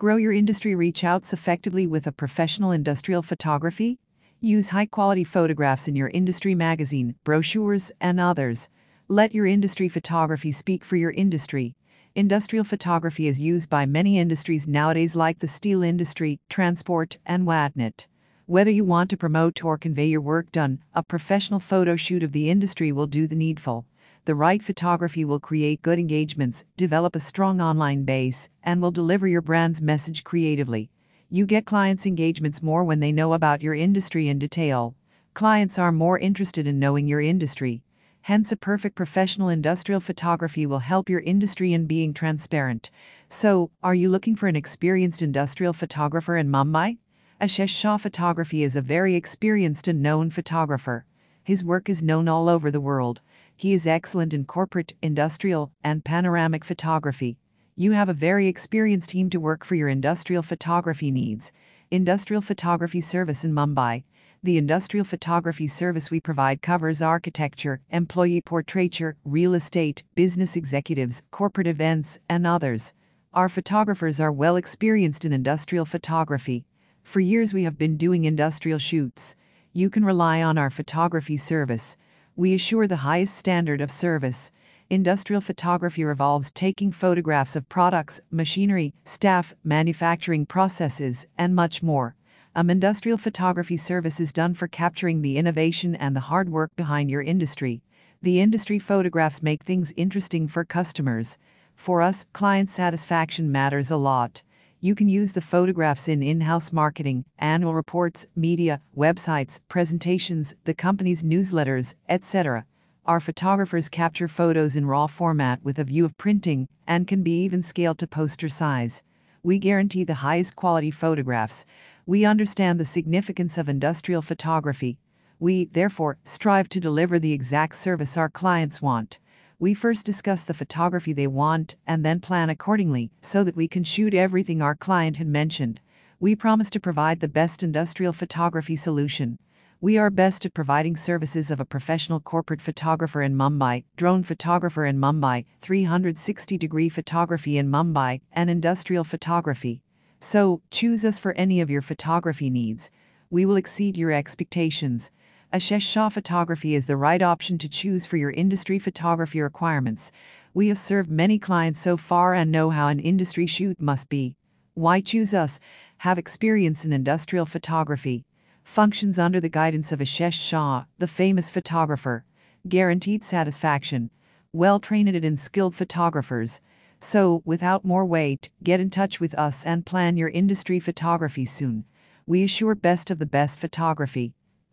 Grow your industry reach outs effectively with a professional industrial photography? Use high quality photographs in your industry magazine, brochures, and others. Let your industry photography speak for your industry. Industrial photography is used by many industries nowadays, like the steel industry, transport, and whatnot. Whether you want to promote or convey your work done, a professional photo shoot of the industry will do the needful. The right photography will create good engagements, develop a strong online base, and will deliver your brand's message creatively. You get clients' engagements more when they know about your industry in detail. Clients are more interested in knowing your industry. Hence, a perfect professional industrial photography will help your industry in being transparent. So, are you looking for an experienced industrial photographer in Mumbai? Ashesh Shah Photography is a very experienced and known photographer. His work is known all over the world. He is excellent in corporate, industrial, and panoramic photography. You have a very experienced team to work for your industrial photography needs. Industrial Photography Service in Mumbai. The industrial photography service we provide covers architecture, employee portraiture, real estate, business executives, corporate events, and others. Our photographers are well experienced in industrial photography. For years, we have been doing industrial shoots. You can rely on our photography service. We assure the highest standard of service industrial photography revolves taking photographs of products, machinery, staff, manufacturing processes, and much more. Um, industrial photography service is done for capturing the innovation and the hard work behind your industry. The industry photographs make things interesting for customers. For us, client satisfaction matters a lot. You can use the photographs in in house marketing, annual reports, media, websites, presentations, the company's newsletters, etc. Our photographers capture photos in RAW format with a view of printing and can be even scaled to poster size. We guarantee the highest quality photographs. We understand the significance of industrial photography. We, therefore, strive to deliver the exact service our clients want. We first discuss the photography they want and then plan accordingly so that we can shoot everything our client had mentioned. We promise to provide the best industrial photography solution. We are best at providing services of a professional corporate photographer in Mumbai, drone photographer in Mumbai, 360 degree photography in Mumbai, and industrial photography. So, choose us for any of your photography needs. We will exceed your expectations. Ashesh Shah Photography is the right option to choose for your industry photography requirements. We have served many clients so far and know how an industry shoot must be. Why choose us? Have experience in industrial photography functions under the guidance of Ashesh Shah, the famous photographer. Guaranteed satisfaction. Well trained and skilled photographers. So, without more wait, get in touch with us and plan your industry photography soon. We assure best of the best photography.